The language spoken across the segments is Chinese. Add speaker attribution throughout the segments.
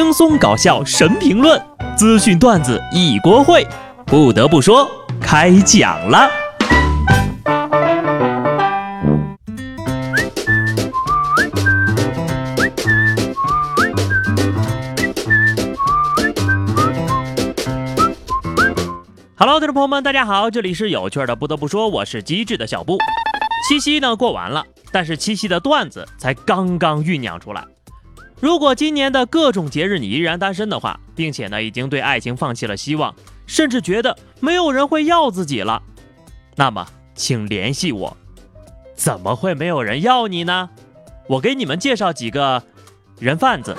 Speaker 1: 轻松搞笑神评论，资讯段子一锅烩。不得不说，开讲了。Hello，听众朋友们，大家好，这里是有趣的。不得不说，我是机智的小布。七夕呢过完了，但是七夕的段子才刚刚酝酿出来。如果今年的各种节日你依然单身的话，并且呢已经对爱情放弃了希望，甚至觉得没有人会要自己了，那么请联系我。怎么会没有人要你呢？我给你们介绍几个人贩子。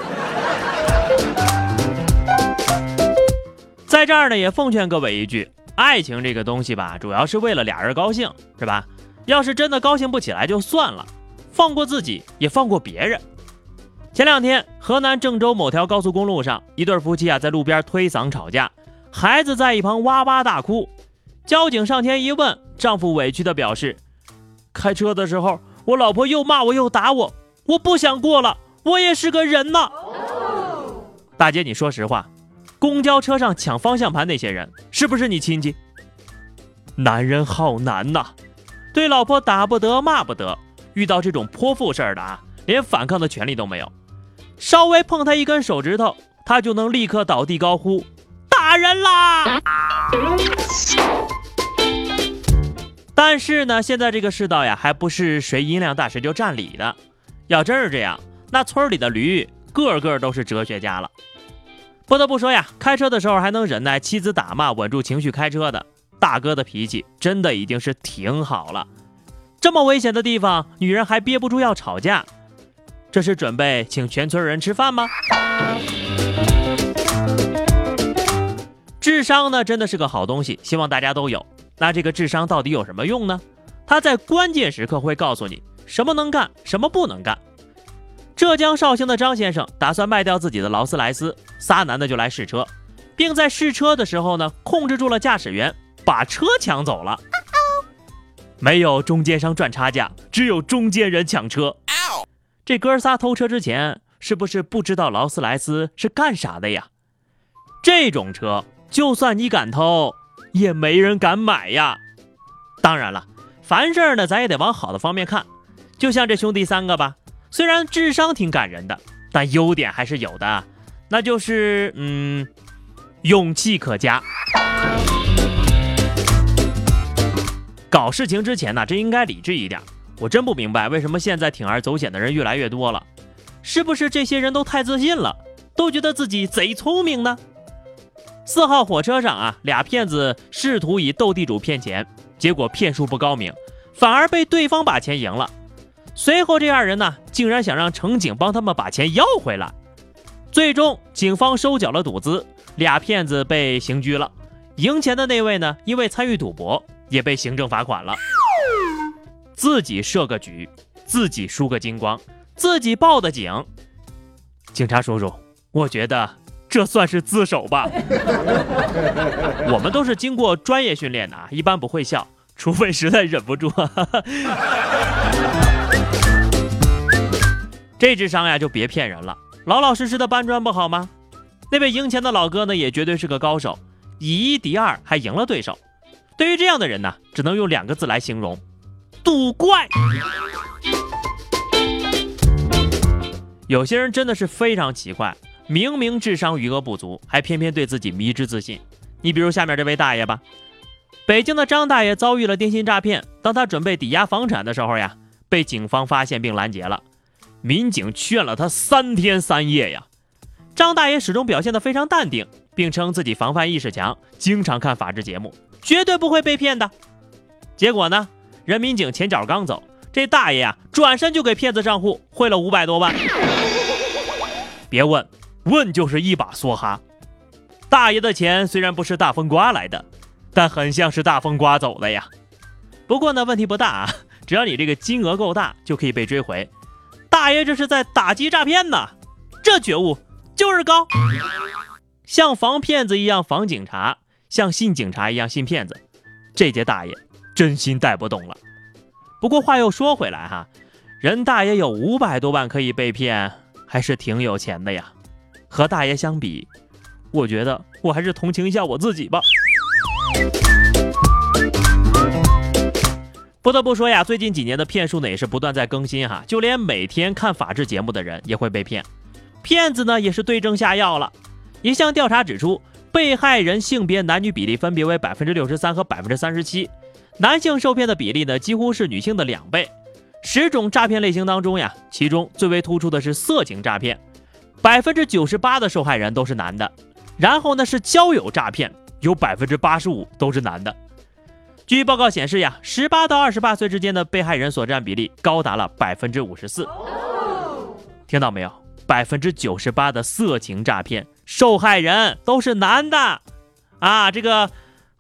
Speaker 1: 在这儿呢，也奉劝各位一句：爱情这个东西吧，主要是为了俩人高兴，是吧？要是真的高兴不起来就算了，放过自己，也放过别人。前两天，河南郑州某条高速公路上，一对夫妻啊在路边推搡吵架，孩子在一旁哇哇大哭。交警上前一问，丈夫委屈地表示：“开车的时候，我老婆又骂我又打我，我不想过了，我也是个人呐。”大姐，你说实话。公交车上抢方向盘那些人是不是你亲戚？男人好难呐，对老婆打不得骂不得，遇到这种泼妇事儿的啊，连反抗的权利都没有。稍微碰他一根手指头，他就能立刻倒地高呼打人啦！但是呢，现在这个世道呀，还不是谁音量大谁就占理的。要真是这样，那村里的驴个个都是哲学家了。不得不说呀，开车的时候还能忍耐妻子打骂、稳住情绪开车的大哥的脾气，真的已经是挺好了。这么危险的地方，女人还憋不住要吵架，这是准备请全村人吃饭吗？智商呢，真的是个好东西，希望大家都有。那这个智商到底有什么用呢？它在关键时刻会告诉你什么能干，什么不能干。浙江绍兴的张先生打算卖掉自己的劳斯莱斯，仨男的就来试车，并在试车的时候呢，控制住了驾驶员，把车抢走了。没有中间商赚差价，只有中间人抢车。这哥仨偷车之前是不是不知道劳斯莱斯是干啥的呀？这种车就算你敢偷，也没人敢买呀。当然了，凡事呢，咱也得往好的方面看，就像这兄弟三个吧。虽然智商挺感人的，但优点还是有的，那就是嗯，勇气可嘉。搞事情之前呢，真应该理智一点。我真不明白为什么现在铤而走险的人越来越多了，是不是这些人都太自信了，都觉得自己贼聪明呢？四号火车上啊，俩骗子试图以斗地主骗钱，结果骗术不高明，反而被对方把钱赢了。随后，这二人呢，竟然想让乘警帮他们把钱要回来。最终，警方收缴了赌资，俩骗子被刑拘了。赢钱的那位呢，因为参与赌博，也被行政罚款了。自己设个局，自己输个精光，自己报的警。警察叔叔，我觉得这算是自首吧。我们都是经过专业训练的，一般不会笑，除非实在忍不住。这智商呀，就别骗人了，老老实实的搬砖不好吗？那位赢钱的老哥呢，也绝对是个高手，以一敌二还赢了对手。对于这样的人呢，只能用两个字来形容：赌怪。有些人真的是非常奇怪，明明智商余额不足，还偏偏对自己迷之自信。你比如下面这位大爷吧，北京的张大爷遭遇了电信诈骗，当他准备抵押房产的时候呀，被警方发现并拦截了。民警劝了他三天三夜呀，张大爷始终表现得非常淡定，并称自己防范意识强，经常看法制节目，绝对不会被骗的。结果呢，人民警前脚刚走，这大爷啊转身就给骗子账户汇了五百多万。别问，问就是一把梭哈。大爷的钱虽然不是大风刮来的，但很像是大风刮走的呀。不过呢，问题不大啊，只要你这个金额够大，就可以被追回。大爷这是在打击诈骗呢，这觉悟就是高，像防骗子一样防警察，像信警察一样信骗子，这届大爷真心带不动了。不过话又说回来哈，人大爷有五百多万可以被骗，还是挺有钱的呀。和大爷相比，我觉得我还是同情一下我自己吧。不得不说呀，最近几年的骗术呢也是不断在更新哈，就连每天看法制节目的人也会被骗，骗子呢也是对症下药了。一项调查指出，被害人性别男女比例分别为百分之六十三和百分之三十七，男性受骗的比例呢几乎是女性的两倍。十种诈骗类型当中呀，其中最为突出的是色情诈骗，百分之九十八的受害人都是男的。然后呢是交友诈骗，有百分之八十五都是男的。据报告显示呀，十八到二十八岁之间的被害人所占比例高达了百分之五十四。听到没有？百分之九十八的色情诈骗受害人都是男的啊！这个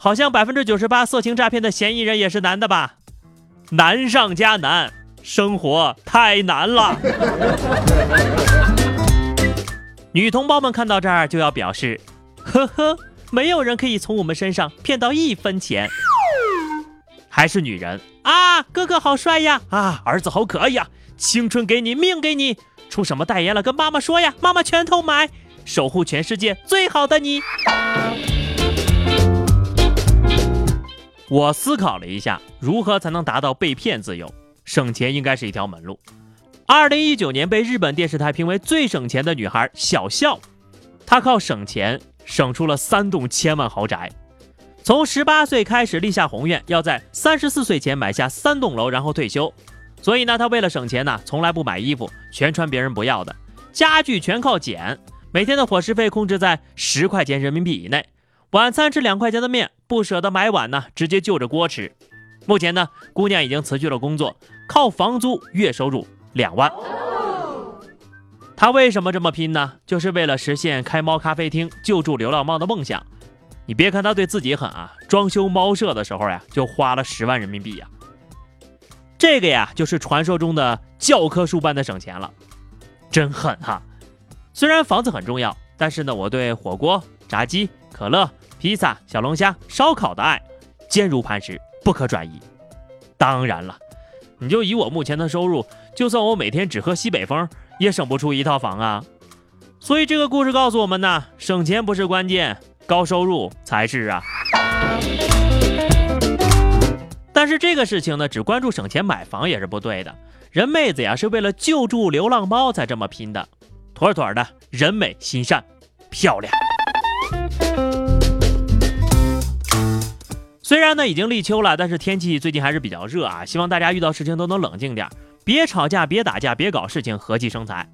Speaker 1: 好像百分之九十八色情诈骗的嫌疑人也是男的吧？难上加难，生活太难了。女同胞们看到这儿就要表示：呵呵，没有人可以从我们身上骗到一分钱。还是女人啊，哥哥好帅呀！啊，儿子好可爱呀！青春给你，命给你，出什么代言了？跟妈妈说呀，妈妈全头买，守护全世界最好的你。我思考了一下，如何才能达到被骗自由？省钱应该是一条门路。二零一九年被日本电视台评为最省钱的女孩小笑，她靠省钱省出了三栋千万豪宅。从十八岁开始立下宏愿，要在三十四岁前买下三栋楼，然后退休。所以呢，他为了省钱呢，从来不买衣服，全穿别人不要的。家具全靠捡，每天的伙食费控制在十块钱人民币以内。晚餐吃两块钱的面，不舍得买碗呢，直接就着锅吃。目前呢，姑娘已经辞去了工作，靠房租月收入两万。她为什么这么拼呢？就是为了实现开猫咖啡厅救助流浪猫的梦想。你别看他对自己狠啊，装修猫舍的时候呀，就花了十万人民币呀。这个呀，就是传说中的教科书般的省钱了，真狠哈！虽然房子很重要，但是呢，我对火锅、炸鸡、可乐、披萨、小龙虾、烧烤的爱坚如磐石，不可转移。当然了，你就以我目前的收入，就算我每天只喝西北风，也省不出一套房啊。所以这个故事告诉我们呢，省钱不是关键。高收入才是啊，但是这个事情呢，只关注省钱买房也是不对的。人妹子呀，是为了救助流浪猫才这么拼的，妥妥的人美心善，漂亮。虽然呢已经立秋了，但是天气最近还是比较热啊，希望大家遇到事情都能冷静点，别吵架，别打架，别搞事情，和气生财。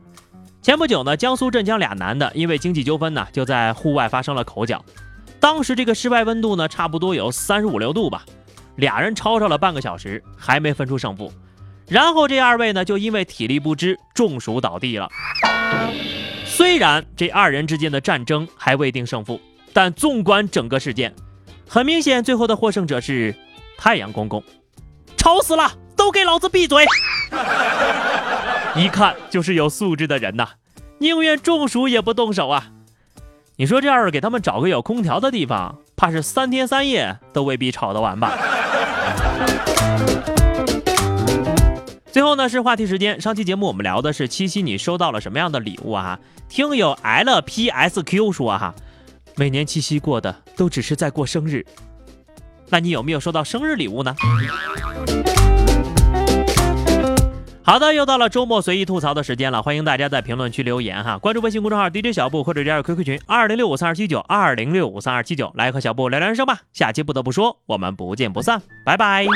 Speaker 1: 前不久呢，江苏镇江俩男的因为经济纠纷呢，就在户外发生了口角。当时这个室外温度呢，差不多有三十五六度吧，俩人吵吵了半个小时，还没分出胜负。然后这二位呢，就因为体力不支中暑倒地了。虽然这二人之间的战争还未定胜负，但纵观整个事件，很明显最后的获胜者是太阳公公。吵死了，都给老子闭嘴！一看就是有素质的人呐，宁愿中暑也不动手啊！你说这要是给他们找个有空调的地方，怕是三天三夜都未必吵得完吧？后呢是话题时间，上期节目我们聊的是七夕，你收到了什么样的礼物啊？听友 LPSQ 说哈，每年七夕过的都只是在过生日，那你有没有收到生日礼物呢？好的，又到了周末随意吐槽的时间了，欢迎大家在评论区留言哈，关注微信公众号 DJ 小布或者加入 QQ 群二零六五三二七九二零六五三二七九，来和小布聊聊人生吧。下期不得不说，我们不见不散，拜拜。